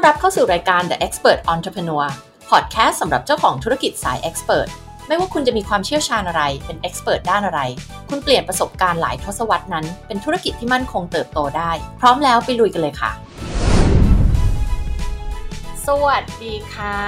อนรับเข้าสู่รายการ The Expert Entrepreneur Podcast สำหรับเจ้าของธุรกิจสาย Expert ไม่ว่าคุณจะมีความเชี่ยวชาญอะไร เป็น Expert ด้านอะไร คุณเปลี่ยนประสบการณ์หลายทศวรรษนั้น เป็นธุรกิจที่มั่นคงเติบโตได้ พร้อมแล้วไปลุยกันเลยค่ะ สวัสดีค่ะ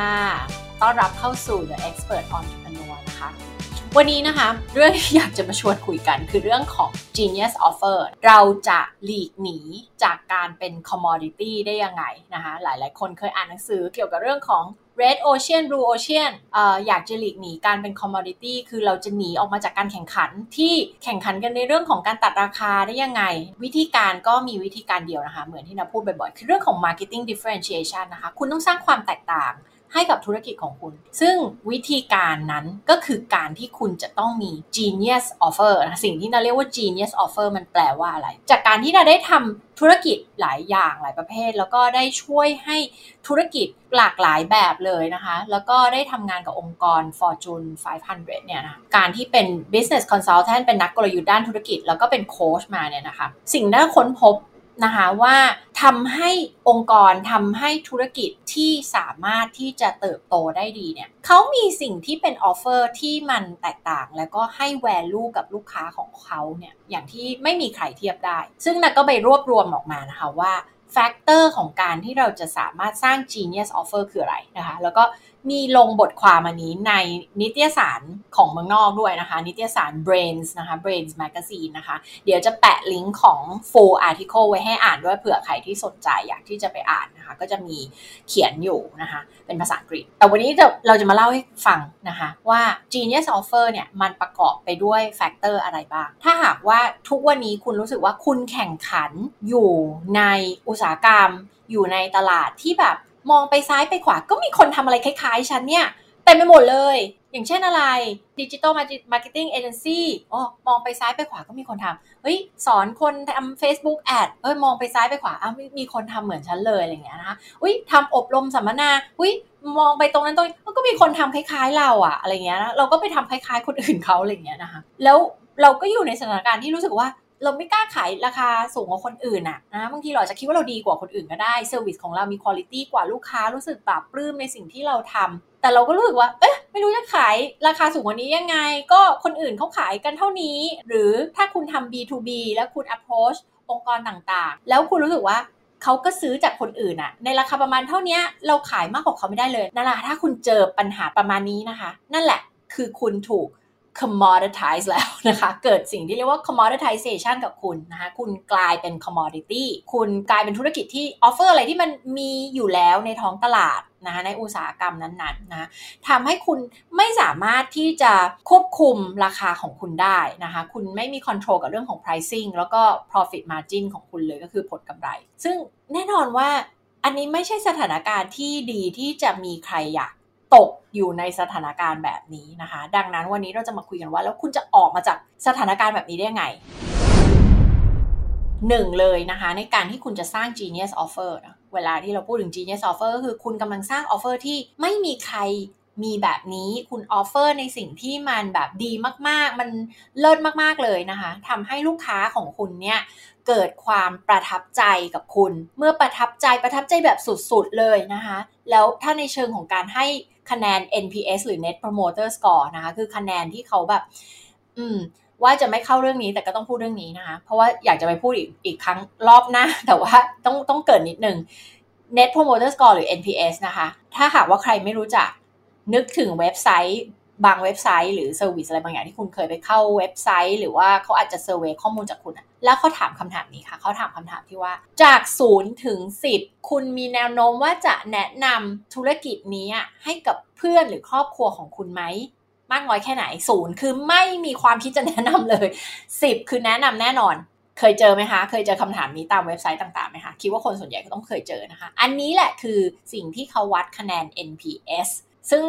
ต้อนรับเข้าสู่ The Expert Entrepreneur นะคะ วันนี้นะคะ เรื่องที่อยากจะมาชวนคุยกันคือเรื่องของ Genius Offer เราจะหลีกหนีจากการเป็น commodity ได้ยังไงนะคะ หลายๆ คนเคยอ่านหนังสือเกี่ยวกับเรื่องของ Red Ocean Blue Ocean อออยากจะหลีกหนีการเป็น commodity คือเราจะหนีออกมาจากการแข่งขันที่แข่งขันกันในเรื่องของการตัดราคาได้ยังไง วิธีการก็มีวิธีการเดียวนะคะ เหมือนที่นาพูดบ่อยๆ คือเรื่องของ marketing differentiation นะคะ คุณต้องสร้างความแตกต่าง ให้กับธุรกิจของคุณ ซึ่งวิธีการนั้นก็คือการที่คุณจะต้องมี genius offer นะสิ่งที่นาเรียกว่า genius offer มันแปลว่าอะไร จากการที่นาได้ทำธุรกิจหลายอย่างหลายประเภท แล้วก็ได้ช่วยให้ธุรกิจหลากหลายแบบเลยนะคะ แล้วก็ได้ทำงานกับองค์กร Fortune 500 เนี่ยนะการที่เป็น business consultant เป็นนักกลยุทธ์ด้านธุรกิจ แล้วก็เป็นโค้ชมาเนี่ยนะคะ สิ่งที่ค้นพบ นะคะว่าทำให้องค์กรทำให้ธุรกิจที่สามารถที่จะเติบโตได้ดีเนี่ยเขามีสิ่งที่เป็น offer ที่มันแตกต่าง แล้วก็ให้ value กับลูกค้าของเขาเนี่ยอย่างที่ไม่มีใครเทียบได้ ซึ่งนักก็ไปรวบรวมออกมานะคะว่า factor ของการที่เราจะสามารถสร้าง genius offer คืออะไรนะคะ แล้วก็ มีลงบทความอันนี้ในนิตยสารของเมืองนอกด้วยนะคะ นิตยสาร Brains นะคะ Brains Magazine นะคะ เดี๋ยวจะแปะลิงก์ของ full article ไว้ให้อ่านด้วยเผื่อใครที่สนใจอยากที่จะไปอ่านนะคะ ก็จะมีเขียนอยู่นะคะ เป็นภาษาอังกฤษ แต่วันนี้เราจะมาเล่าให้ฟังนะคะว่า Genius Offer เนี่ยมันประกอบไปด้วย factor อะไรบ้าง ถ้าหากว่าทุกวันนี้คุณรู้สึกว่าคุณแข่งขันอยู่ในอุตสาหกรรมอยู่ในตลาดที่แบบ มองไปซ้ายไปขวาก็มีคนทำอะไรคล้ายๆฉันเนี่ยเต็มไปหมดเลย อย่างเช่นอะไร digital marketing agency อ๋อมองไปซ้ายไปขวาก็มีคนทำเฮ้ย สอนคนทำ Facebook ads เอ้ย มองไปซ้ายไปขวาอ้าวมีคนทำเหมือนฉันเลยอะไรเงี้ยนะคะอุ้ยทำอบรมสัมมนาอุ้ยมองไปตรงนั้นตรงนี้ก็มีคนทำคล้ายๆเราอะอะไรเงี้ยนะเราก็ไปทำคล้ายๆคนอื่นเขาอะไรเงี้ยนะคะแล้วเราก็อยู่ในสถานการณ์ที่รู้สึกว่า เราไม่กล้าขายราคาสูงกว่าคนอื่นอะนะบางทีเราจะคิดว่าเราดีกว่าคนอื่นก็ได้เซอร์วิสของเรามีคุณภาพกว่าลูกค้ารู้สึกปราบปลื้มในสิ่งที่เราทำแต่เราก็รู้สึกว่าเอ๊ะไม่รู้จะขายราคาสูงกว่านี้ยังไง ก็คนอื่นเขาขายกันเท่านี้ หรือถ้าคุณทำ B2B แล้วคุณ approach องค์กรต่างๆ แล้วคุณรู้สึกว่าเขาก็ซื้อจากคนอื่นอะในราคาประมาณเท่านี้เราขายมากกว่าเขาไม่ได้เลยนั่นแหละถ้าคุณเจอปัญหาประมาณนี้นะคะ นั่นแหละคือคุณถูก commoditize แล้วนะคะ เกิดสิ่งที่เรียกว่า commoditization กับคุณนะคะ คุณกลายเป็น commodity คุณกลายเป็นธุรกิจที่ offer อะไรที่มันมีอยู่แล้วในท้องตลาดนะคะในอุตสาหกรรมนั้นๆนะทำให้คุณไม่สามารถที่จะควบคุมราคาของคุณได้นะคะ คุณไม่มี control กับเรื่องของ pricing แล้วก็ profit margin ของคุณเลยก็คือผลกำไร ซึ่งแน่นอนว่าอันนี้ไม่ใช่สถานการณ์ที่ดีที่จะมีใครอยาก ตกอยู่ในสถานการณ์แบบนี้นะคะ ดังนั้นวันนี้เราจะมาคุยกันว่า แล้วคุณจะออกมาจากสถานการณ์แบบนี้ได้ยังไงหนึ่งเลยนะคะ ในการที่คุณจะสร้าง genius offer นะเวลาที่เราพูดถึง genius offer ก็คือคุณกำลังสร้าง offer ที่ไม่มีใครมีแบบนี้คุณออฟเฟอร์ในสิ่งที่มันแบบดีมากๆ มันเลิศมากๆเลยนะคะทำให้ลูกค้าของคุณเนี่ยเกิดความประทับใจกับคุณ เมื่อประทับใจประทับใจแบบสุดๆเลยนะคะ แล้วถ้าในเชิงของการให้ คะแนน NPS หรือ Net Promoter Score นะคะ คือคะแนนที่เขาแบบ อืม ว่าจะไม่เข้าเรื่องนี้แต่ก็ต้องพูดเรื่องนี้นะคะ เพราะว่าอยากจะไปพูดอีกอีกครั้งรอบหน้า แต่ว่าต้องต้องเกิดนิดนึง Net Promoter Score หรือ NPS นะคะ ถ้าหากว่าใครไม่รู้จักนึกถึงเว็บไซต์ บางเว็บไซต์หรือเซอร์วิสอะไรบางอย่างที่คุณเคยไปเข้าเว็บไซต์ หรือว่าเขาอาจจะเซอร์เวยข้อมูลจากคุณอะแล้วเขาถามคำถามนี้ค่ะ เขาถามคำถามที่ว่า จาก0ถึง10คุณมีแนวโน้มว่าจะแนะนำธุรกิจนี้ให้กับเพื่อนหรือครอบครัวของคุณไหมมากน้อยแค่ไหนศูนย์คือไม่มีความคิดจะแนะนำเลย10คือแนะนำแน่นอน เคยเจอไหมคะ เคยเจอคำถามนี้ตามเว็บไซต์ต่างๆไหมคะคิดว่าคนส่วนใหญ่ก็ต้องเคยเจอนะคะ อันนี้แหละคือสิ่งที่เขาวัดคะแนน NPS ซึ่ง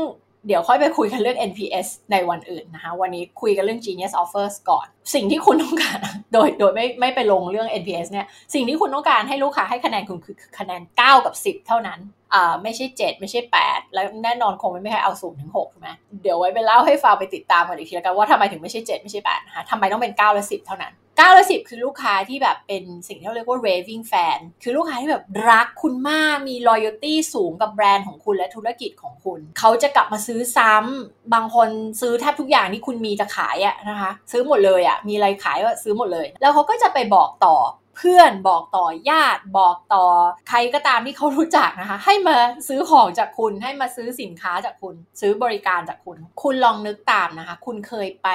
เดี๋ยวค่อยไปคุยกันเรื่อง NPS ในวันอื่นนะคะ วันนี้คุยกันเรื่อง Genius Offers ก่อน สิ่งที่คุณต้องการ โดยโดยไม่ไม่ไปลงเรื่อง NPS เนี่ย สิ่งที่คุณต้องการให้ลูกค้าให้คะแนนคุณคือคะแนน 9 กับ 10 เท่านั้น อ่า ไม่ใช่ 7 ไม่ใช่ 8 แล้วแน่นอนคงไม่มีใครเอาสูงถึง6ใช่ไหมเดี๋ยวไว้ไปเล่าให้ฟังไปติดตามกันอีกทีแล้วกันว่าทำไมถึงไม่ใช่ 7 ไม่ใช่8นะคะทำไมต้องเป็น 9 และ 10 เท่านั้น 9และ10คือลูกค้าที่แบบเป็นสิ่งที่เราเรียกว่า raving fan คือลูกค้าที่แบบรักคุณมาก มี loyalty สูงกับแบรนด์ของคุณและธุรกิจของคุณ เขาจะกลับมาซื้อซ้ำบางคนซื้อแทบทุกอย่างที่คุณมีจะขายอะนะคะ ซื้อหมดเลยอะมีอะไรขายก็ซื้อหมดเลย แล้วเขาก็จะไปบอกต่อ เพื่อนบอกต่อญาติบอกต่อใครก็ตามที่เขารู้จักนะคะ ให้มาซื้อของจากคุณให้มาซื้อสินค้าจากคุณ ซื้อบริการจากคุณ คุณลองนึกตามนะคะ คุณเคยไป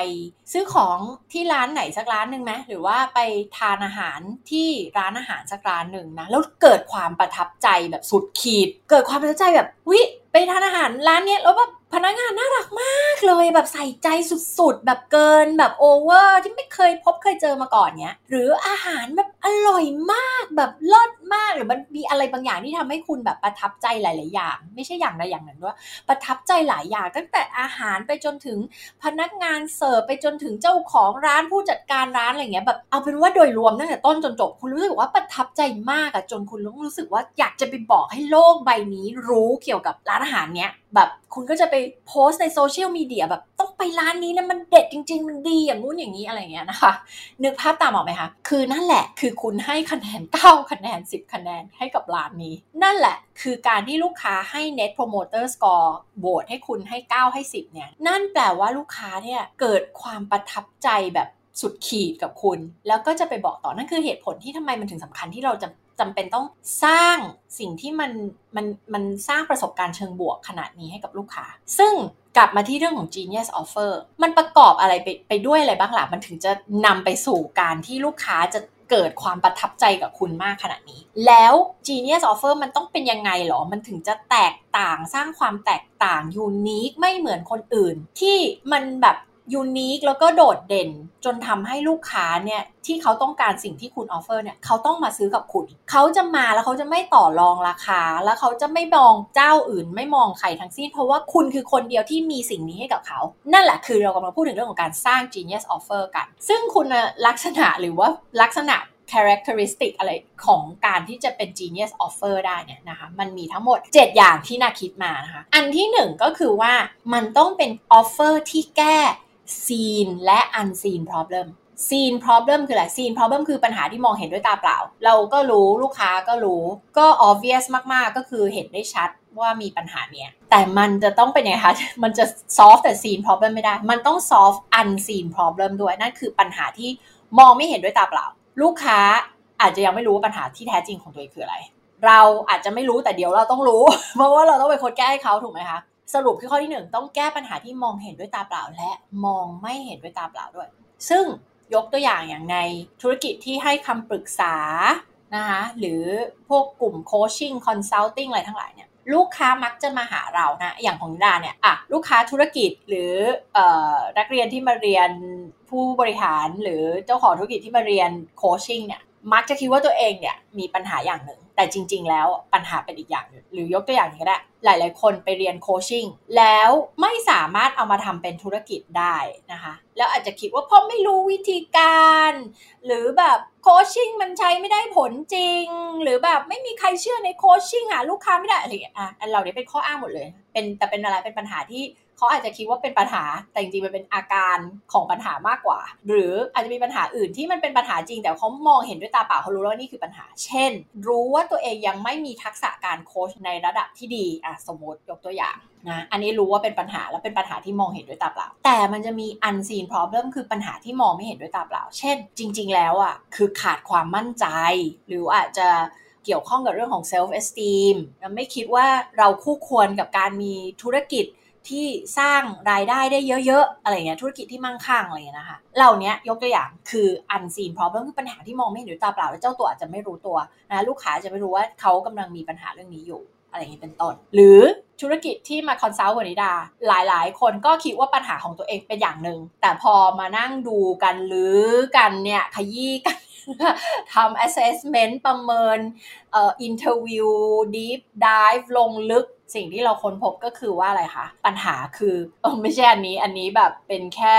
ซื้อของที่ร้านไหนสักร้านหนึ่งไหมหรือว่าไปทานอาหารที่ร้านอาหารสักร้านหนึ่งนะแล้วเกิดความประทับใจแบบสุดขีด เกิดความประทับใจแบบวิไปทานอาหารร้านเนี้ยแล้วแบบ พนักงานน่ารักมากเลยแบบใส่ใจสุดๆ แบบเกินแบบโอเวอร์ที่ไม่เคยพบเคยเจอมาก่อนเนี้ย หรืออาหารแบบอร่อยมากแบบเลิศ มากหรือมันมีอะไรบางอย่างที่ทำให้คุณแบบประทับใจหลาย ๆ อย่าง ไม่ใช่อย่างใดอย่างหนึ่งด้วย ประทับใจหลายอย่าง ตั้งแต่อาหารไปจนถึงพนักงานเสิร์ฟไปจนถึงเจ้าของร้านผู้จัดการร้านอะไรเงี้ยแบบเอาเป็นว่าโดยรวมตั้งแต่ต้นจนจบคุณรู้สึกว่าประทับใจมากอะจนคุณรู้สึกว่าอยากจะไปบอกให้โลกใบนี้รู้เกี่ยวกับร้านอาหารเนี้ยแบบคุณก็จะไปโพสในโซเชียลมีเดียแบบต้องไปร้านนี้นะมันเด็ดจริง ๆ มันดีอย่างงู้นอย่างนี้อะไรเงี้ยนะคะ นึกภาพตามออกไหมคะ คือนั่นแหละคือคุณให้คะแนน9คะแนน10คะแนนให้กับร้านนี้ นั่นแหละคือการที่ลูกค้าให้ net promoter score โหวตให้คุณให้ 9 ให้ 10 เนี่ย นั่นแปลว่าลูกค้าเนี่ยเกิดความประทับใจแบบสุดขีดกับคุณ แล้วก็จะไปบอกต่อนั่นคือเหตุผลที่ทำไมมันถึงสำคัญที่เราจะจำเป็นต้องสร้างสิ่งที่มันมันมันสร้างประสบการณ์เชิงบวกขนาดนี้ให้กับลูกค้า ซึ่งกลับมาที่เรื่องของ Genius Offer มันประกอบอะไรไปไปด้วยอะไรบ้างล่ะ มันถึงจะนำไปสู่การที่ลูกค้าจะ เกิดความประทับใจกับคุณมากขนาดนี้ แล้ว Genius Offer มันต้องเป็นยังไงหรอ มันถึงจะแตกต่างสร้างความแตกต่างยูนิคไม่เหมือนคนอื่น ที่มันแบบ unique แล้วก็โดดเด่นจนทำให้ลูกค้าเนี่ยที่เขาต้องการสิ่งที่คุณ offer เนี่ยเขาต้องมาซื้อกับคุณ เขาจะมาแล้วเขาจะไม่ต่อรองราคา แล้วเขาจะไม่มองเจ้าอื่น ไม่มองใครทั้งสิ้น เพราะว่าคุณคือคนเดียวที่มีสิ่งนี้ให้กับเขา นั่นแหละคือเรากำลังพูดถึงเรื่องของการสร้าง genius offer กัน ซึ่งคุณลักษณะหรือว่าลักษณะ characteristic อะไรของการที่จะเป็น genius offer ได้เนี่ยนะคะ มันมีทั้งหมด 7 อย่างที่น่าคิดมานะคะ อันที่ 1 ก็คือว่ามันต้องเป็น offer ที่แก้ seen และ unseen problem seen problem คืออะไร seen problem คือปัญหาที่มองเห็นด้วยตาเปล่า เราก็รู้ลูกค้าก็รู้ก็ obvious มาก ๆ ก็คือเห็นได้ชัดว่ามีปัญหาเนี้ยแต่มันจะต้องเป็นยังไงคะ มันจะ solve แต่ seen problem ไม่ได้ มันต้อง solve unseen problem ด้วย นั่นคือปัญหาที่มองไม่เห็นด้วยตาเปล่า ลูกค้าอาจจะยังไม่รู้ว่าปัญหาที่แท้จริงของตัวเองคืออะไร เราอาจจะไม่รู้แต่เดี๋ยวเราต้องรู้ เพราะว่าเราต้องเป็นคนแก้ให้เขาถูกไหมคะ สรุปคือข้อที่ 1 ต้องแก้ปัญหาที่มองเห็นด้วยตาเปล่า และมองไม่เห็นด้วยตาเปล่าด้วย ซึ่งยกตัวอย่างอย่างในธุรกิจที่ให้คำปรึกษานะคะหรือพวกกลุ่มโคชชิ่งคอนซัลทิงอะไรทั้งหลายเนี่ยลูกค้ามักจะมาหาเรานะอย่างของดาเนี่ยอะลูกค้าธุรกิจหรืออนักเรียนที่มาเรียนผู้บริหารหรือเจ้าของธุรกิจที่มาเรียนโคชชิ่งเนี่ยมักจะคิดว่าตัวเองเนี่ยมีปัญหาอย่างหนึ่ง แต่จริง ๆ แล้วปัญหาเป็นอีกอย่างหนึ่งหรือยกตัวอย่างนี้ก็ได้หลาย ๆ คนไปเรียนโคชชิ่งแล้วไม่สามารถเอามาทำเป็นธุรกิจได้นะคะแล้วอาจจะคิดว่าเพราะไม่รู้วิธีการ หรือแบบโคชชิ่งมันใช้ไม่ได้ผลจริง หรือแบบไม่มีใครเชื่อในโคชชิ่งหาลูกค้าไม่ได้อะไรอย่างเงี้ยอะอันเราเนี่ยเป็นข้ออ้างหมดเลย เป็นแต่เป็นอะไรเป็นปัญหาที่ เขาอาจจะคิดว่าเป็นปัญหา แต่จริงๆ มันเป็นอาการของปัญหามากกว่า หรืออาจจะมีปัญหาอื่นที่มันเป็นปัญหาจริง แต่เขามองเห็นด้วยตาเปล่าเขารู้แล้วว่านี่คือปัญหา เช่น รู้ว่าตัวเองยังไม่มีทักษะการโค้ชในระดับที่ดีอะสมมติยกตัวอย่างนะอันนี้รู้ว่าเป็นปัญหาแล้วเป็นปัญหาที่มองเห็นด้วยตาเปล่า แต่มันจะมี unseen problem คือปัญหาที่มองไม่เห็นด้วยตาเปล่า เช่น จริง ๆ แล้วอะคือขาดความมั่นใจ หรืออาจจะเกี่ยวข้องกับเรื่องของ self esteem ไม่คิดว่าเราคู่ควรกับการมีธุรกิจ ที่สร้างรายได้ได้เยอะๆอะไรเงี้ยธุรกิจที่มั่งคั่งอะไรเงี้ยนะคะเหล่านี้ยกตัวอย่างคือ unseen problem คือปัญหาที่มองไม่เห็นด้วยตาเปล่าแล้วเจ้าตัวอาจจะไม่รู้ตัวนะลูกค้าจะไม่รู้ว่าเขากำลังมีปัญหาเรื่องนี้อยู่ อะไรอย่างนี้เป็นต้น หรือธุรกิจที่มาคอนซัลท์วนิดา หลายๆ คนก็คิดว่าปัญหาของตัวเองเป็นอย่างหนึ่ง แต่พอมานั่งดูกันหรือกันเนี่ยขยี้กันทำ assessment ประเมินเอ่อ interview deep dive ลงลึกสิ่งที่เราค้นพบก็คือว่าอะไรคะ ปัญหาคือออไม่ใช่อันนี้อันนี้แบบเป็นแค่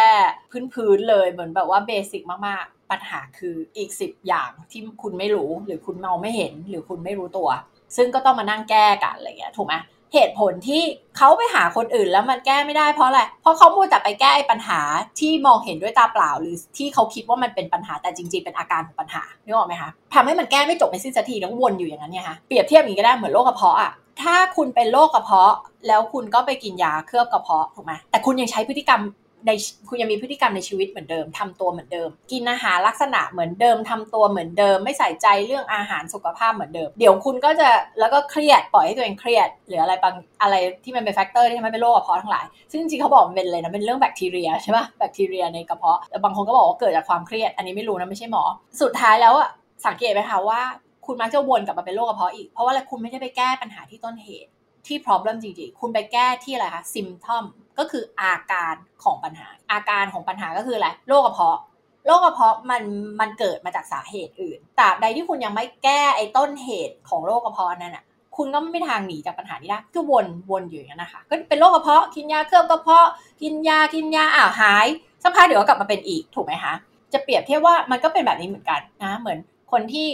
พื้นๆเลยเหมือนแบบว่าเบสิกมากๆ ปัญหาคืออีก 10 อย่างที่คุณไม่รู้หรือคุณมองไม่เห็นหรือคุณไม่รู้ตัว ซึ่งก็ต้องมานั่งแก้กันอะไรเงี้ยถูกไหมเหตุผลที่เขาไปหาคนอื่นแล้วมันแก้ไม่ได้เพราะอะไร เพราะเขามัวแต่ไปแก้ปัญหาที่มองเห็นด้วยตาเปล่า หรือที่เขาคิดว่ามันเป็นปัญหาแต่จริงๆ เป็นอาการของปัญหานึกออกไหมคะทำให้มันแก้ไม่จบไม่สิ้นสักทีแล้ววนอยู่อย่างนั้นเนี่ยคะเปรียบเทียบอย่างนี้ก็ได้เหมือนโรคกระเพาะอะถ้าคุณเป็นโรคกระเพาะ แล้วคุณก็ไปกินยาเคลือบกระเพาะถูกไหมแต่คุณยังใช้พฤติกรรม ในคุณยังมีพฤติกรรมในชีวิตเหมือนเดิมทำตัวเหมือนเดิม กินอาหารลักษณะเหมือนเดิมทำตัวเหมือนเดิม ไม่ใส่ใจเรื่องอาหารสุขภาพเหมือนเดิม เดี๋ยวคุณก็จะแล้วก็เครียดปล่อยให้ตัวเองเครียด หรืออะไรบางอะไรที่มันเป็น factor ที่ทำให้เป็นโรคกระเพาะทั้งหลาย ซึ่งจริงเขาบอกมันเป็นเลยนะเป็นเรื่องแบคทีเรียใช่ปะแบคทีเรียในกระเพาะแต่บางคนก็บอกว่าเกิดจากความเครียดอันนี้ไม่รู้นะไม่ใช่หมอ สุดท้ายแล้วอะสังเกตไหมคะว่า คุณมักจะวนกลับมาเป็นโรคกระเพาะอีกเพราะว่าคุณไม่ได้ไปแก้ปัญหาที่ต้นเหตุ ที่ problem จริงๆ คุณไปแก้ที่อะไรคะ symptom ก็คืออาการของปัญหา อาการของปัญหาก็คืออะไรโรคกระเพาะโรคกระเพาะมันมันเกิดมาจากสาเหตุอื่นตราบใดที่คุณยังไม่แก้ไอ้ต้นเหตุของโรคกระเพาะนั่นอะคุณก็ไม่ทางหนีจากปัญหานี้ได้ก็วนวนอยู่อย่างนั้นนะคะ ก็เป็นโรคกระเพาะกินยาเคลือบกระเพาะกินยากินยาอ้าวหายสักพักเดี๋ยวก็กลับมาเป็นอีกถูกไหมคะจะเปรียบเทียบว่ามันก็เป็นแบบนี้เหมือนกันนะเหมือนคนที่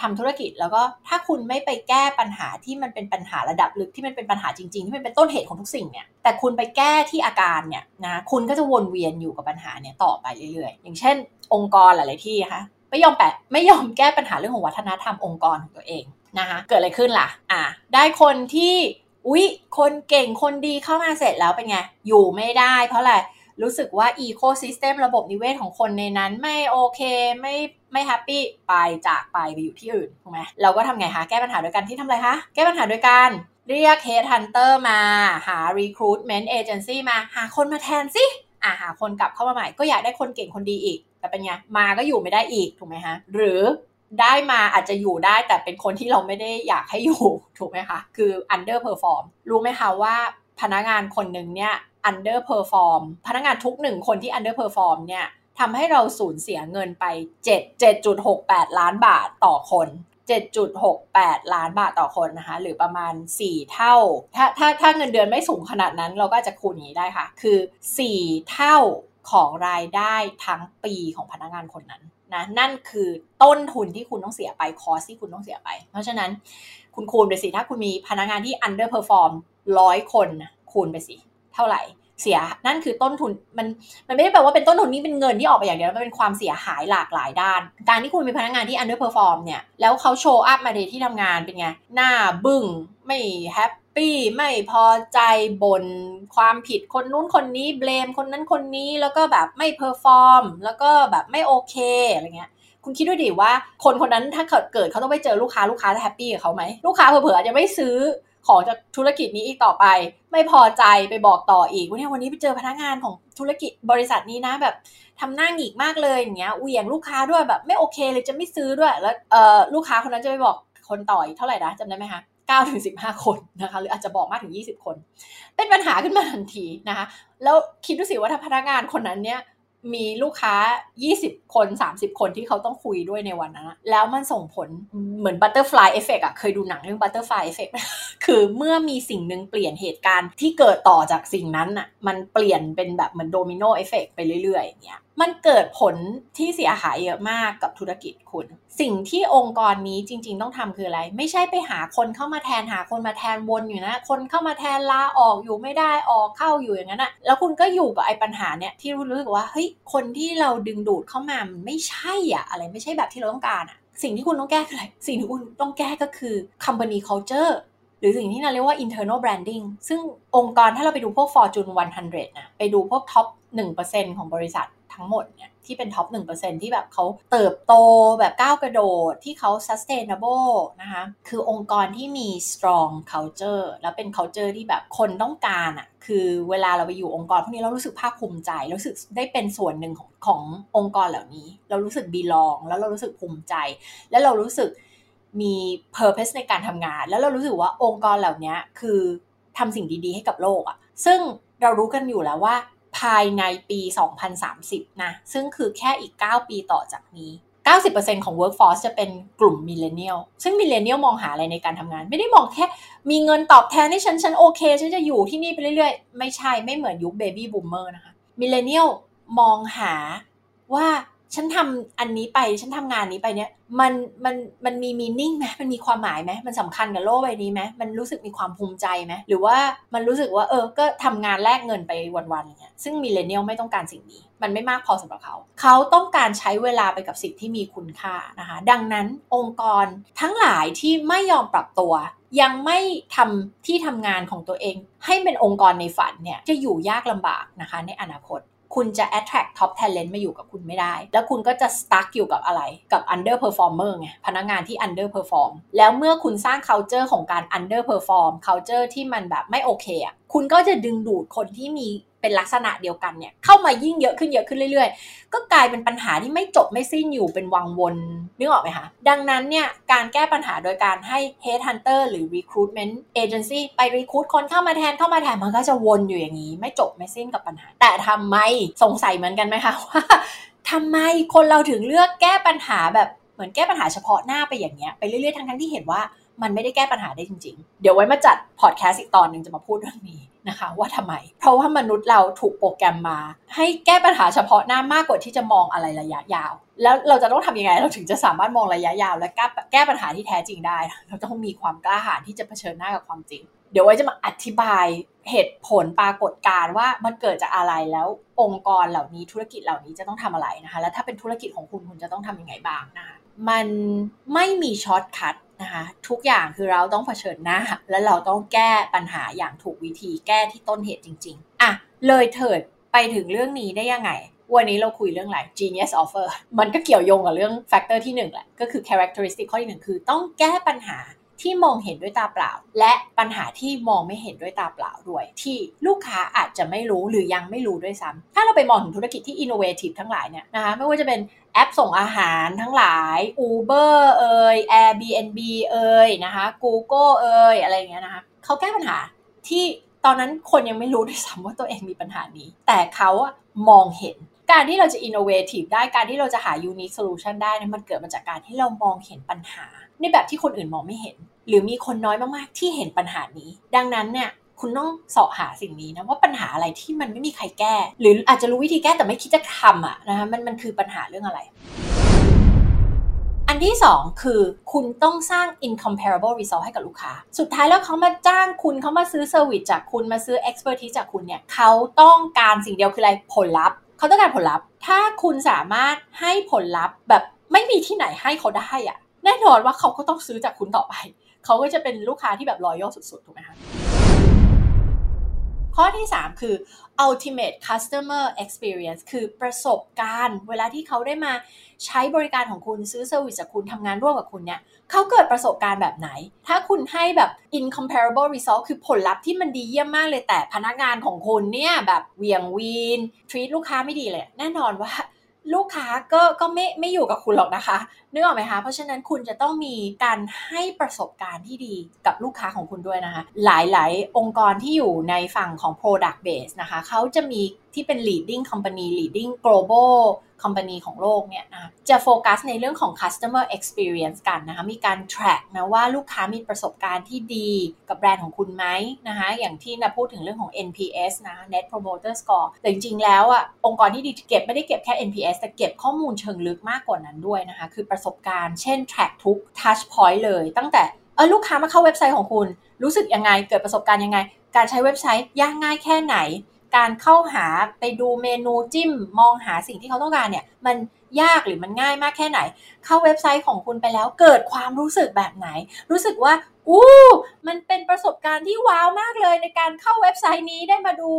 ทำธุรกิจ แล้วก็ถ้าคุณไม่ไปแก้ปัญหาที่มันเป็นปัญหาระดับลึกที่มันเป็นปัญหาจริงๆ ที่มันเป็นต้นเหตุของทุกสิ่งเนี่ยแต่คุณไปแก้ที่อาการเนี่ยนะคุณก็จะวนเวียนอยู่กับปัญหาเนี่ยต่อไปเรื่อยๆ อย่างเช่น องค์กรหลายๆที่นะคะไม่ยอมแปะไม่ยอมแก้ปัญหาเรื่องของวัฒนธรรมองค์กรของตัวเองนะคะเกิดอะไรขึ้นล่ะอะได้คนที่อุ๊ยคนเก่งคนดีเข้ามาเสร็จแล้วเป็นไงอยู่ไม่ได้ เพราะอะไรรู้สึกว่า ecosystem ระบบนิเวศของคนในนั้นไม่โอเคไม่ ไม่ happy ไปจากไปไปอยู่ที่อื่นถูกไหมเราก็ทำไงคะแก้ปัญหาโดยการที่ทำอะไรคะ แก้ปัญหาโดยการเรียก head hunter มาหา recruitment agency มาหาคนมาแทนสิอ่าหาคนกลับเข้ามาใหม่ก็อยากได้คนเก่งคนดีอีก แต่เป็นไงมาก็อยู่ไม่ได้อีกถูกไหมคะหรือได้มาอาจจะอยู่ได้แต่เป็นคนที่เราไม่ได้อยากให้อยู่ถูกไหมคะคือ underperform รู้ไหมคะว่าพนักงานคนหนึ่งเนี่ย underperform พนักงานทุกหนึ่งคนที่ underperform เนี่ย ทำให้เราสูญเสียเงินไป 7 7.68 ล้านบาทต่อคน 7.68 ล้านบาทต่อคนนะคะ หรือประมาณ 4 เท่า ถ้าถ้าถ้าเงินเดือนไม่สูงขนาดนั้นเราก็จะคูณอย่างนี้ได้ค่ะ คือ 4 เท่าของรายได้ทั้งปีของพนักงานคนนั้นนะนั่นคือต้นทุนที่คุณต้องเสียไป cost ที่คุณต้องเสียไป เพราะฉะนั้นคุณคูณไปสิถ้าคุณมีพนักงานที่ underperform ร้อยคนคูณไปสิ เท่าไหร่ เสียนั่นคือต้นทุนมันมันไม่ได้แปลว่าเป็นต้นทุนนี้เป็นเงินที่ออกไปอย่างเดียวมันเป็นความเสียหายหลากหลายด้าน การที่คุณมีพนักงานที่ underperform เนี่ยแล้วเขา show up มาในที่ทำงานเป็นไง หน้าบึ้งไม่ happy ไม่พอใจโบ้ยความผิดคนนู้นคนนี้ blame คนนั้นคนนี้แล้วก็แบบไม่ perform แล้วก็แบบไม่โอเคอะไรเงี้ยคุณคิดด้วยดิว่าคนคนนั้นถ้าเกิดเกิดเขาต้องไปเจอลูกค้าลูกค้าจะ happy กับเขาไหมลูกค้าเผลอๆจะไม่ซื้อ ของจากธุรกิจนี้อีกต่อไป ไม่พอใจไปบอกต่ออีกว่าเนี่ยวันนี้ไปเจอพนักงานของธุรกิจบริษัทนี้นะแบบทำหน้าหงิกมากเลยอย่างเงี้ยเหวี่ยงลูกค้าด้วยแบบไม่โอเคเลยจะไม่ซื้อด้วยแล้วเออลูกค้าคนนั้นจะไปบอกคนต่ออีกเท่าไหร่นะจำได้ไหมคะ9ถึง15 คนนะคะหรืออาจจะบอกมากถึง 20 คน เป็นปัญหาขึ้นมาทันทีนะคะแล้วคิดดูสิว่าถ้าพนักงานคนนั้นเนี่ย มีลูกค้า 20 คน 30 คนที่เขาต้องคุยด้วยในวันนั้นแล้วมันส่งผลเหมือน butterfly effect อะเคยดูหนังเรื่อง butterfly effect คือเมื่อมีสิ่งหนึ่งเปลี่ยนเหตุการณ์ที่เกิดต่อจากสิ่งนั้นอะมันเปลี่ยนเป็นแบบเหมือน domino effect ไปเรื่อยๆอย่างเงี้ย มันเกิดผลที่เสียหายเยอะมากกับธุรกิจคุณ สิ่งที่องค์กรนี้จริง ๆ ต้องทำคืออะไร ไม่ใช่ไปหาคนเข้ามาแทนหาคนมาแทนวนอยู่นะ คนเข้ามาแทนลาออกอยู่ไม่ได้ออกเข้าอยู่อย่างนั้นอะแล้วคุณก็อยู่กับไอ้ปัญหาเนี่ยที่รู้สึกว่าเฮ้ยคนที่เราดึงดูดเข้ามามันไม่ใช่อะอะไรไม่ใช่แบบที่เราต้องการอะสิ่งที่คุณต้องแก้คืออะไร สิ่งที่คุณต้องแก้ก็คือ company culture หรือสิ่งที่เราเรียกว่า internal branding ซึ่งองค์กรถ้าเราไปดูพวก Fortune 100 นะ ไปดูพวก top 1%ของบริษัท ทั้งหมดเนี่ยที่เป็น top 1%ที่แบบเขาเติบโตแบบก้าวกระโดดที่เขา sustainable นะคะคือองค์กรที่มี strong culture แล้วเป็น culture ที่แบบคนต้องการอะ่ะคือเวลาเราไปอยู่องค์กรพวกนี้เรารู้สึกภาคภูมิใจรู้สึกได้เป็นส่วนหนึ่งของขององค์กรเหล่านี้ เรารู้สึก belong แล้วเรารู้สึกภูมิใจ แล้วเรารู้สึกมี purpose ในการทำงาน แล้วเรารู้สึกว่าองค์กรเหล่านี้คือทำสิ่งดีๆให้กับโลกอะ่ะซึ่งเรารู้กันอยู่แล้วว่า ภายในปี 2030 นะ ซึ่งคือแค่อีก 9 ปีต่อจากนี้ 90%ของ workforce จะเป็นกลุ่ม millennial ซึ่ง millennial มองหาอะไรในการทำงาน ไม่ได้มองแค่ มีเงินตอบแทนให้ฉัน ฉันโอเค ฉันจะอยู่ที่นี่ไปเรื่อยๆ ไม่ใช่ ไม่เหมือนยุค baby boomer นะคะ millennialมองหาว่า ฉันทำอันนี้ไปฉันทำงานนี้ไปเนี่ยมันมันมันมีมีนิ่งไหมมันมีความหมายไหมมันสำคัญกับโลกใบนี้ไหมมันรู้สึกมีความภูมิใจไหมหรือว่ามันรู้สึกว่าเออก็ทำงานแลกเงินไปวันๆอย่างเงี้ยซึ่งมิเลเนียลไม่ต้องการสิ่งนี้ มันไม่มากพอสำหรับเขา เขาต้องการใช้เวลาไปกับสิ่งที่มีคุณค่านะคะ ดังนั้นองค์กรทั้งหลายที่ไม่ยอมปรับตัว ยังไม่ทำที่ทำงานของตัวเอง ให้เป็นองค์กรในฝันเนี่ยจะอยู่ยากลำบากนะคะในอนาคต คุณจะ attract top talent มาอยู่กับคุณไม่ได้ แล้วคุณก็จะ stuck อยู่กับอะไร กับ underperformer ไง พนักงานที่ underperform แล้วเมื่อคุณสร้าง culture ของการ underperform culture ที่มันแบบไม่โอเคอะ คุณก็จะดึงดูดคนที่มี เป็นลักษณะเดียวกันเนี่ยเข้ามายิ่งเยอะขึ้นเยอะขึ้นเรื่อย ๆ ก็กลายเป็นปัญหาที่ไม่จบไม่สิ้นอยู่เป็นวังวนนึกออกไหมคะดังนั้นเนี่ยการแก้ปัญหาโดยการให้ head hunter หรือ recruitment agency ไป recruit คนเข้ามาแทนเข้ามาแทนมันก็จะวนอยู่อย่างนี้ ไม่จบไม่สิ้นกับปัญหา แต่ทำไมสงสัยเหมือนกันไหมคะว่าทำไมคนเราถึงเลือกแก้ปัญหาแบบเหมือนแก้ปัญหาเฉพาะหน้าไปอย่างเงี้ยไปเรื่อยๆทั้งๆที่เห็นว่ามันไม่ได้แก้ปัญหาได้จริง ๆ เดี๋ยวไว้มาจัดพอดแคสต์อีกตอนหนึ่งจะมาพูดเรื่องนี้ นะคะ ว่าทำไม เพราะว่ามนุษย์เราถูกโปรแกรมมา ให้แก้ปัญหาเฉพาะหน้ามากกว่าที่จะมองอะไรระยะยาว แล้วเราจะต้องทำยังไง เราถึงจะสามารถมองระยะยาว และแก้แก้ปัญหาที่แท้จริงได้ เราต้องมีความกล้าหาญที่จะเผชิญหน้ากับความจริง เดี๋ยวไว้จะมาอธิบายเหตุผลปรากฏการณ์ว่ามันเกิดจากอะไรแล้วองค์กรเหล่านี้ธุรกิจเหล่านี้จะต้องทำอะไรนะคะ แล้วถ้าเป็นธุรกิจของคุณคุณจะต้องทำยังไงบ้างนะคะมันไม่มี shortcut นะคะทุกอย่างคือเราต้องเผชิญหน้า และเราต้องแก้ปัญหาอย่างถูกวิธีแก้ที่ต้นเหตุจริง ๆอะเลยเถิดไปถึงเรื่องนี้ได้ยังไง วันนี้เราคุยเรื่องอะไร genius offer มันก็เกี่ยวโยงกับเรื่อง factor ที่1แหละก็คือ characteristic ข้อที่1คือต้องแก้ปัญหาที่มองเห็นด้วยตาเปล่า และปัญหาที่มองไม่เห็นด้วยตาเปล่าด้วย ที่ลูกค้าอาจจะไม่รู้หรือยังไม่รู้ด้วยซ้ำถ้าเราไปมองถึงธุรกิจที่ innovative ทั้งหลายเนี่ยนะคะไม่ว่าจะเป็น แอปส่งอาหารทั้งหลาย Uber เอ่ย Airbnb เอ่ยนะคะ Google เอ่ยอะไรอย่างเงี้ยนะคะเขาแก้ปัญหาที่ตอนนั้นคนยังไม่รู้ด้วยซ้ำว่าตัวเองมีปัญหานี้ แต่เขามองเห็น การที่เราจะ innovative ได้การที่เราจะหา unique solution ได้นะมันเกิดมาจากการที่เรามองเห็นปัญหา ในแบบที่คนอื่นมองไม่เห็น หรือมีคนน้อยมากๆที่เห็นปัญหานี้ ดังนั้นเนี่ย คุณต้องเสาะหาสิ่งนี้นะว่าปัญหาอะไรที่มันไม่มีใครแก้ หรืออาจจะรู้วิธีแก้แต่ไม่คิดจะทำอะนะคะมันมันคือปัญหาเรื่องอะไร อันที่ 2 คือคุณต้องสร้าง incomparable result ให้กับลูกค้า สุดท้ายแล้วเขามาจ้างคุณเขามาซื้อ service จากคุณมาซื้อ expertise จากคุณเนี่ยเขาต้องการสิ่งเดียวคืออะไรผลลัพธ์เขาต้องการผลลัพธ์ ถ้าคุณสามารถให้ผลลัพธ์แบบไม่มีที่ไหนให้เขาได้อะแน่นอนว่าเขาก็ต้องซื้อจากคุณต่อไป เขาก็จะเป็นลูกค้าที่แบบ loyal สุดๆ ถูกไหมคะ ข้อที่ 3 คือ ultimate customer experience คือประสบการณ์ เวลาที่เขาได้มาใช้บริการของคุณซื้อ service จากคุณทำงานร่วมกับคุณเนี่ยเขาเกิดประสบการณ์แบบไหน ถ้าคุณให้แบบ incomparable result คือผลลัพธ์ที่มันดีเยี่ยมมากเลยแต่พนักงานของคุณเนี่ยแบบเหวี่ยงวีน treat ลูกค้าไม่ดีเลย แน่นอนว่าลูกค้าก็ก็ไม่ไม่อยู่กับคุณหรอกนะคะนึกออกไหมคะ เพราะฉะนั้นคุณจะต้องมีการให้ประสบการณ์ที่ดีกับลูกค้าของคุณด้วยนะคะ หลายๆ องค์กรที่อยู่ในฝั่งของ product base นะคะ เขาจะมีที่เป็น leading company leading global คอมพานีของโลกเนี่ยนะจะโฟกัสในเรื่องของ customer experience กันนะคะ มีการ track นะว่าลูกค้ามีประสบการณ์ที่ดีกับแบรนด์ของคุณไหมนะคะ อย่างที่นะพูดถึงเรื่องของ NPS นะ Net Promoter Score แต่จริงๆ แล้วอะองค์กรที่ดีเก็บไม่ได้เก็บแค่ NPS แต่เก็บข้อมูลเชิงลึกมากกว่านั้นด้วยนะคะ คือประสบการณ์ เช่น track ทุก touch point เลย ตั้งแต่เออลูกค้ามาเข้าเว็บไซต์ของคุณ รู้สึกยังไง เกิดประสบการณ์ยังไง การใช้เว็บไซต์ยากง่ายแค่ไหน การเข้าหาไปดูเมนูจิ้ม มองหาสิ่งที่เขาต้องการเนี่ย มันยากหรือมันง่ายมากแค่ไหน เข้าเว็บไซต์ของคุณไปแล้วเกิดความรู้สึกแบบไหน รู้สึกว่าอู้มันเป็นประสบการณ์ที่ว้าวมากเลยในการเข้าเว็บไซต์นี้ได้มาดู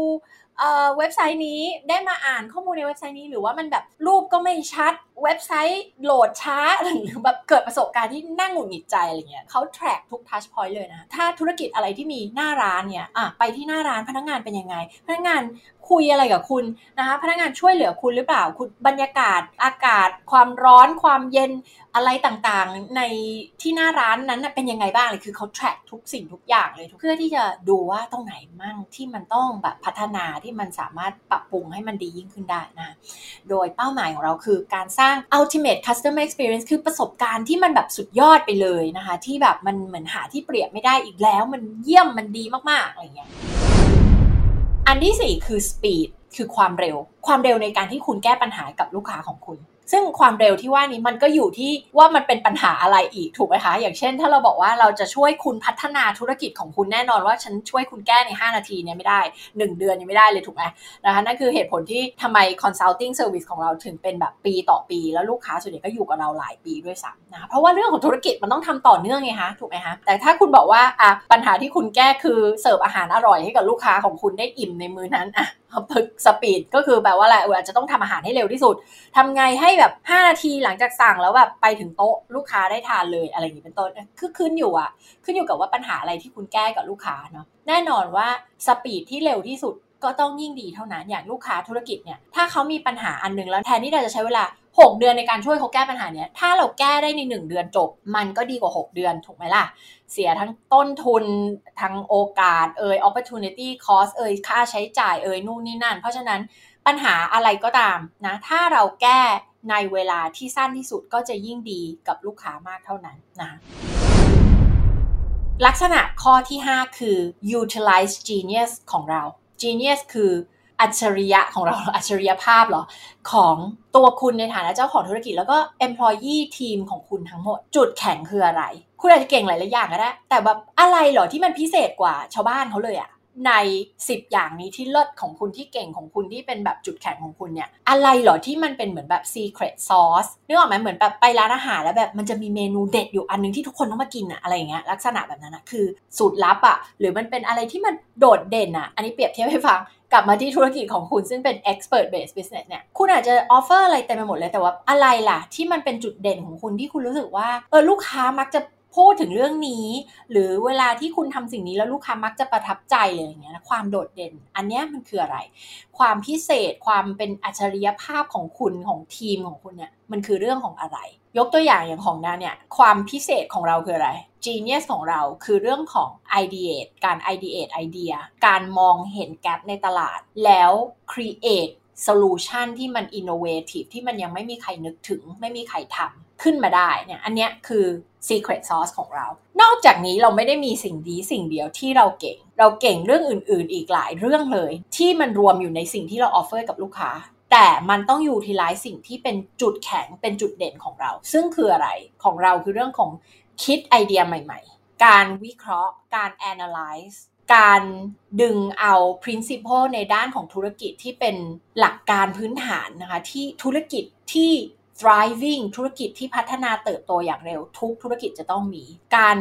เว็บไซต์นี้ได้มาอ่านข้อมูลในเว็บไซต์นี้หรือว่ามันแบบรูปก็ไม่ชัด เว็บไซต์โหลดช้าหรือแบบเกิดประสบการณ์ที่นั่งหงุดหงิดใจอะไรเงี้ยเขา track ทุก touch point เลยนะ ถ้าธุรกิจอะไรที่มีหน้าร้านเนี่ยอะไปที่หน้าร้านพนักงานเป็นยังไง พนักงานคุยอะไรกับคุณนะคะพนักงานช่วยเหลือคุณหรือเปล่าคุณบรรยากาศอากาศ ความร้อนความเย็นอะไรต่างๆ ในที่หน้าร้านนั้นเป็นยังไงบ้างเลยคือเขา track ทุกสิ่งทุกอย่างเลยเพื่อที่จะดูว่าตรงไหนมั่งที่มันต้องแบบพัฒนาที่มันสามารถปรับปรุงให้มันดียิ่งขึ้นได้นะโดยเป้าหมายของเราคือการสร้าง ultimate customer experience คือประสบการณ์ที่มันแบบสุดยอดไปเลยนะคะ ที่แบบมันเหมือนหาที่เปรียบไม่ได้อีกแล้ว มันเยี่ยมมันดีมากๆอะไรเงี้ยอันที่ 4 คือ speed คือความเร็ว ความเร็วในการที่คุณแก้ปัญหากับลูกค้าของคุณ ซึ่งความเร็วที่ว่านี้มันก็อยู่ที่ว่ามันเป็นปัญหาอะไรอีกถูกไหมคะ อย่างเช่น ถ้าเราบอกว่าเราจะช่วยคุณพัฒนาธุรกิจของคุณแน่นอนว่าฉันช่วยคุณแก้ใน 5 นาทีเนี่ยไม่ได้ 1 เดือนยังไม่ได้เลยถูกไหมนะคะนั่นคือเหตุผลที่ทำไม consulting service ของเราถึงเป็นแบบปีต่อปี แล้วลูกค้าส่วนใหญ่ก็อยู่กับเราหลายปีด้วยซ้ำนะเพราะว่าเรื่องของธุรกิจมันต้องทำต่อเนื่องไงคะถูกไหมคะแต่ถ้าคุณบอกว่าอะปัญหาที่คุณแก้คือเสิร์ฟอาหารอร่อยให้กับลูกค้าของคุณได้อิ่มในมือนั้นอะ พึกสปีดก็คือแปลว่าอะไรอาจจะต้องทำอาหารให้เร็วที่สุดทำไงให้แบบ 5 นาทีหลังจากสั่งแล้วแบบไปถึงโต๊ะลูกค้าได้ทานเลยอะไรอย่างนี้เป็นต้นคือขึ้นอยู่อะขึ้นอยู่กับว่าปัญหาอะไรที่คุณแก้กับลูกค้าเนาะแน่นอนว่าสปีดที่เร็วที่สุดก็ต้องยิ่งดีเท่านั้นอย่างลูกค้าธุรกิจเนี่ยถ้าเขามีปัญหาอันนึงแล้วแทนที่เราจะใช้เวลา 6 เดือนในการช่วยเขาแก้ปัญหาเนี้ยถ้าเราแก้ได้ใน 1 เดือนจบ มันก็ดีกว่า 6 เดือนถูกไหมล่ะ เสียทั้งต้นทุน ทั้งโอกาสเอ่ย opportunity cost เอ่ยค่าใช้จ่ายเอ่ยนู่นนี่นั่น เพราะฉะนั้นปัญหาอะไรก็ตามนะถ้าเราแก้ในเวลาที่สั้นที่สุดก็จะยิ่งดีกับลูกค้ามากเท่านั้นนะลักษณะข้อที่ 5 คือ utilize genius ของเรา genius คือ อัจฉริยะของเราอัจฉริยภาพเหรอ ของตัวคุณในฐานะเจ้าของธุรกิจ แล้วก็ employee ทีมของคุณทั้งหมด จุดแข็งคืออะไร คุณอาจจะเก่งหลายๆอย่างก็ได้ แต่แบบอะไรเหรอที่มันพิเศษกว่าชาวบ้านเขาเลยอะ ใน 10 อย่างนี้ที่เลิศของคุณที่เก่งของคุณที่เป็นแบบจุดแข็งของคุณเนี่ย อะไรเหรอที่มันเป็นเหมือนแบบ secret sauce นึกออกไหมเหมือนแบบไปร้านอาหารแล้วแบบมันจะมีเมนูเด็ดอยู่อันนึงที่ทุกคนต้องมากินอะอะไรอย่างเงี้ยลักษณะแบบนั้นอะคือสูตรลับอะหรือมันเป็นอะไรที่มันโดดเด่นอะอันนี้เปรียบเทียบให้ฟังกลับมาที่ธุรกิจของคุณซึ่งเป็น expert based business เนี่ย คุณอาจจะ offer อะไรเต็มไปหมดเลย แต่ว่าอะไรล่ะ ที่มันเป็นจุดเด่นของคุณที่คุณรู้สึกว่า เออ ลูกค้ามักจะ พูดถึงเรื่องนี้ หรือเวลาที่คุณทำสิ่งนี้แล้วลูกค้ามักจะประทับใจเลยอย่างเงี้ยความโดดเด่น อันนี้มันคืออะไร ความพิเศษความเป็นอัจฉริยภาพของคุณของทีมของคุณเนี่ยมันคือเรื่องของอะไร ยกตัวอย่างอย่างของนาเนี่ยความพิเศษของเราคืออะไร genius ของเราคือเรื่องของ ideate การ ideate ไอเดียการมองเห็นแกลในตลาด แล้ว create solution ที่มัน innovative ที่มันยังไม่มีใครนึกถึง ไม่มีใครทำ ขึ้นมาได้เนี่ยอันเนี้ยคือ secret sauce ของเรา นอกจากนี้เราไม่ได้มีสิ่งดีสิ่งเดียวที่เราเก่ง เราเก่งเรื่องอื่น ๆ อีกหลายเรื่องเลย ที่มันรวมอยู่ในสิ่งที่เรา offer กับลูกค้า แต่มันต้อง utilize สิ่งที่เป็นจุดแข็งเป็นจุดเด่นของเรา ซึ่งคืออะไรของเราคือเรื่องของคิดไอเดียใหม่ ๆ การวิเคราะห์ การ analyze การดึงเอา principle ในด้านของธุรกิจที่เป็นหลักการพื้นฐานนะคะที่ธุรกิจที่ thriving ธุรกิจที่พัฒนาเติบโตอย่างเร็ว ทุกธุรกิจจะต้องมี การ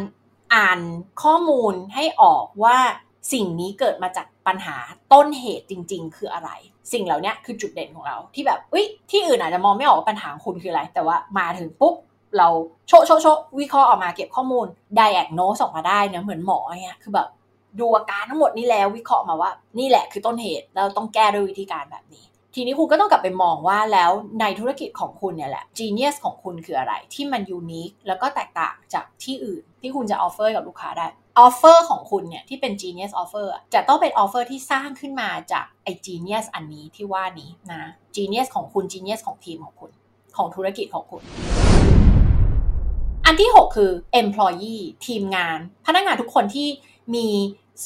อ่านข้อมูลให้ออกว่าสิ่งนี้เกิดมาจากปัญหาต้นเหตุจริง ๆ คืออะไร สิ่งเหล่านี้คือจุดเด่นของเรา ที่แบบอุ้ยที่อื่นอาจจะมองไม่ออกว่าปัญหาคุณคืออะไร แต่ว่ามาถึงปุ๊บเราโชโชโชวิเคราะห์ออกมาเก็บข้อมูล diagnose ออกมาได้เนะเหมือนหมอเนี่ยคือแบบดูอาการทั้งหมดนี้แล้ววิเคราะห์มาว่า นี่แหละคือต้นเหตุแล้วต้องแก้ด้วยวิธีการแบบนี้ ทีนี้คุณก็ต้องกลับไปมองว่าแล้วในธุรกิจของคุณเนี่ยแหละ genius ของคุณคืออะไรที่มัน unique แล้วก็แตกต่างจากที่อื่น ที่คุณจะ offer กับลูกค้าได้ offer ของคุณเนี่ยที่เป็น genius offer จะต้องเป็น offer ที่สร้างขึ้นมาจากไอ้ genius อันนี้ที่ว่านี้นะ genius ของคุณ genius ของทีมของคุณของธุรกิจของคุณ อันที่ 6 คือ employee ทีมงาน พนักงานทุกคนที่มี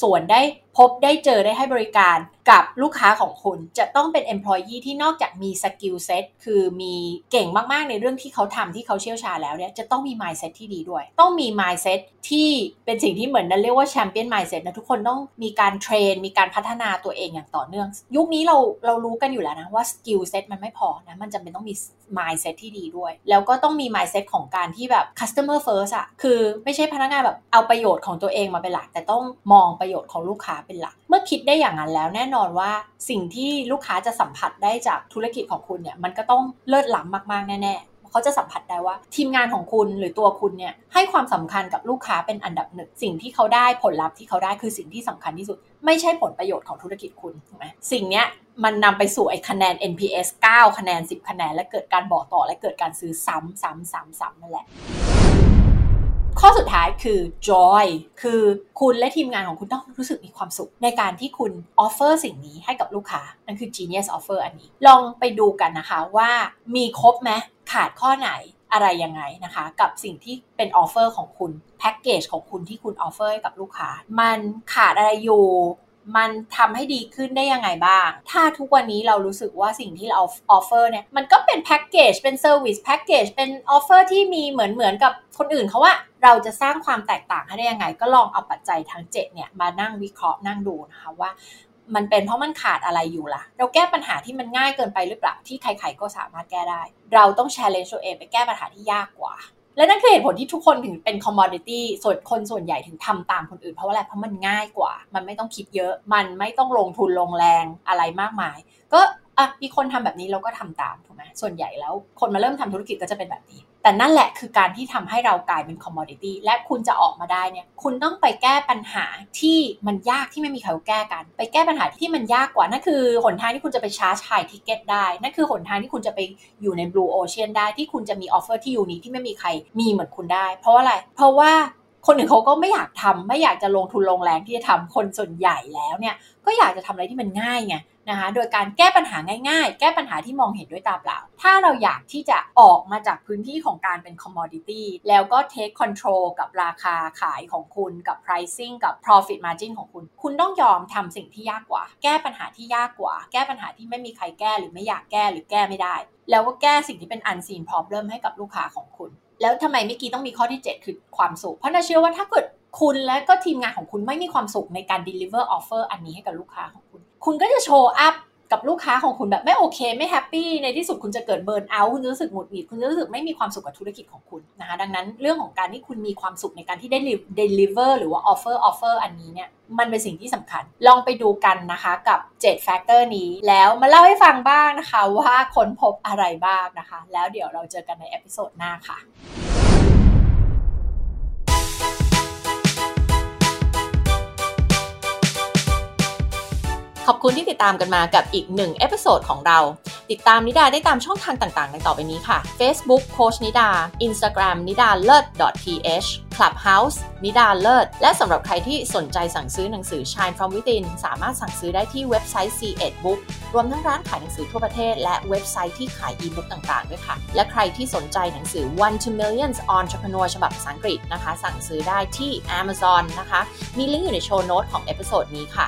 ส่วนได้ พบได้เจอได้ให้บริการกับลูกค้าของคุณจะต้องเป็น employee ที่นอกจากมี skill set คือมีเก่งมากๆในเรื่องที่เขาทำที่เขาเชี่ยวชาญแล้วเนี่ยจะต้องมี mindset ที่ดีด้วย ต้องมี mindset ที่เป็นสิ่งที่เหมือนนั่นเรียกว่า champion mindset นะทุกคนต้องมีการ train มีการพัฒนาตัวเองอย่างต่อเนื่อง ยุคนี้เราเรารู้กันอยู่แล้วนะว่า skill set มันไม่พอนะมันจำเป็นต้องมี mindset ที่ดีด้วย แล้วก็ต้องมี mindset ของการที่แบบ customer first อะคือไม่ใช่พนักงานแบบเอาประโยชน์ของตัวเองมาเป็นหลัก แต่ต้องมองประโยชน์ของลูกค้าเป็นหลัก เมื่อคิดได้อย่างนั้นแล้วแน่นอนว่าสิ่งที่ลูกค้าจะสัมผัสได้จากธุรกิจของคุณเนี่ยมันก็ต้องเลิศล้ำมากๆแน่ๆเขาจะสัมผัสได้ว่า ทีมงานของคุณหรือตัวคุณเนี่ยให้ความสำคัญกับลูกค้าเป็นอันดับหนึ่งสิ่งที่เขาได้ผลลัพธ์ที่เขาได้คือสิ่งที่สำคัญที่สุด ไม่ใช่ผลประโยชน์ของธุรกิจคุณถูกไหมสิ่งเนี้ยมันนำไปสู่ไอ้คะแนน NPS 9 คะแนน 10 คะแนน และเกิดการบอกต่อและเกิดการซื้อซ้ำซ้ำซ้ำซ้ำนั่นแหละ ข้อสุดท้ายคือ joy คือคุณและทีมงานของคุณต้องรู้สึกมีความสุข ในการที่คุณ offer สิ่งนี้ให้กับลูกค้า นั่นคือ genius offer อันนี้ ลองไปดูกันนะคะว่ามีครบไหมขาดข้อไหนอะไรยังไงนะคะ กับสิ่งที่เป็น offer ของคุณแพ็กเกจของคุณที่คุณ offer ให้กับลูกค้า มันขาดอะไรอยู่ มันทำให้ดีขึ้นได้ยังไงบ้าง ถ้าทุกวันนี้เรารู้สึกว่าสิ่งที่เรา offer เนี่ย มันก็เป็นแพ็กเกจ เป็น service package เป็น offer ที่มีเหมือนเหมือนกับคนอื่นเขาว่าเราจะสร้างความแตกต่างให้ได้ยังไง ก็ลองเอาปัจจัยทั้ง 7 เนี่ย มานั่งวิเคราะห์นั่งดูนะคะว่ามันเป็นเพราะมันขาดอะไรอยู่ล่ะ เราแก้ปัญหาที่มันง่ายเกินไปหรือเปล่าที่ใครๆก็สามารถแก้ได้ เราต้อง challenge ตัวเองไปแก้ปัญหาที่ยากกว่า และนั่นคือเหตุผลที่ทุกคนถึงเป็น commodity ส่วนคนส่วนใหญ่ถึงทำตามคนอื่นเพราะว่าอะไรเพราะมันง่ายกว่า มันไม่ต้องคิดเยอะ มันไม่ต้องลงทุนลงแรงอะไรมากมาย ก็ อะมีคนทำแบบนี้เราก็ทำตามถูกไหมส่วนใหญ่แล้วคนมาเริ่มทำธุรกิจก็จะเป็นแบบนี้ แต่นั่นแหละคือการที่ทำให้เรากลายเป็น commodity และคุณจะออกมาได้เนี่ยคุณต้องไปแก้ปัญหาที่มันยากที่ไม่มีใครแก้กัน ไปแก้ปัญหาที่มันยากกว่านั่นคือหนทางที่คุณจะไป charge high ticket ได้นั่นคือหนทางที่คุณจะไปอยู่ใน blue ocean ได้ที่คุณจะมี offer ที่ unique ที่ไม่มีใครมีเหมือนคุณได้ เพราะว่าอะไรเพราะว่า คนอื่นเขาก็ไม่อยากทำไม่อยากจะลงทุนลงแรงที่จะทำคนส่วนใหญ่แล้วเนี่ยก็อยากจะทำอะไรที่มันง่ายไงนะคะโดยการแก้ปัญหาง่ายๆ แก้ปัญหาที่มองเห็นด้วยตาเปล่า ถ้าเราอยากที่จะออกมาจากพื้นที่ของการเป็นคอมมอดิตี้แล้วก็ take control กับราคาขายของคุณกับ pricing กับ profit margin ของคุณ คุณต้องยอมทำสิ่งที่ยากกว่า แก้ปัญหาที่ยากกว่า แก้ปัญหาที่ไม่มีใครแก้หรือไม่อยากแก้หรือแก้ไม่ได้ แล้วก็แก้สิ่งที่เป็น unseen problem ให้กับลูกค้าของคุณ แล้วทำไมเมื่อกี้ต้องมีข้อที่ 7 คือความสุข เพราะน่าเชื่อว่าถ้าเกิดคุณและก็ทีมงานของคุณไม่มีความสุขในการ deliver offer อันนี้ให้กับลูกค้าของคุณ คุณก็จะโชว์อัพ กับลูกค้าของคุณแบบไม่โอเค ไม่ happy ในที่สุดคุณจะเกิด burnout คุณจะรู้สึกหงุดหงิดคุณจะรู้สึกไม่มีความสุขกับธุรกิจของคุณนะคะดังนั้นเรื่องของการที่คุณมีความสุขในการที่ได้ deliver หรือว่า offer offer อันนี้เนี่ยมันเป็นสิ่งที่สำคัญ ลองไปดูกันนะคะกับ 7 factor นี้ แล้วมาเล่าให้ฟังบ้างนะคะว่าค้นพบอะไรบ้างนะคะ แล้วเดี๋ยวเราเจอกันใน episode หน้าค่ะ ขอบคุณที่ติดตามกันมากับอีกหนึ่ง episode ของเรา ติดตามนิดาได้ตามช่องทางต่างๆในต่อไปนี้ค่ะ Facebook โคชนิดา Instagram นิดาเลิศ .th Clubhouse นิดาเลิศ และสำหรับใครที่สนใจสั่งซื้อหนังสือ Shine from Within สามารถสั่งซื้อได้ที่เว็บไซต์ SE-ED Book รวมทั้งร้านขายหนังสือทั่วประเทศ และเว็บไซต์ที่ขายอีบุ๊กต่างๆด้วยค่ะ และใครที่สนใจหนังสือ One to Millions Entrepreneur ฉบับภาษาอังกฤษนะคะ สั่งซื้อได้ที่ Amazon นะคะ มีลิงก์อยู่ใน show note ของ episode นี้ค่ะ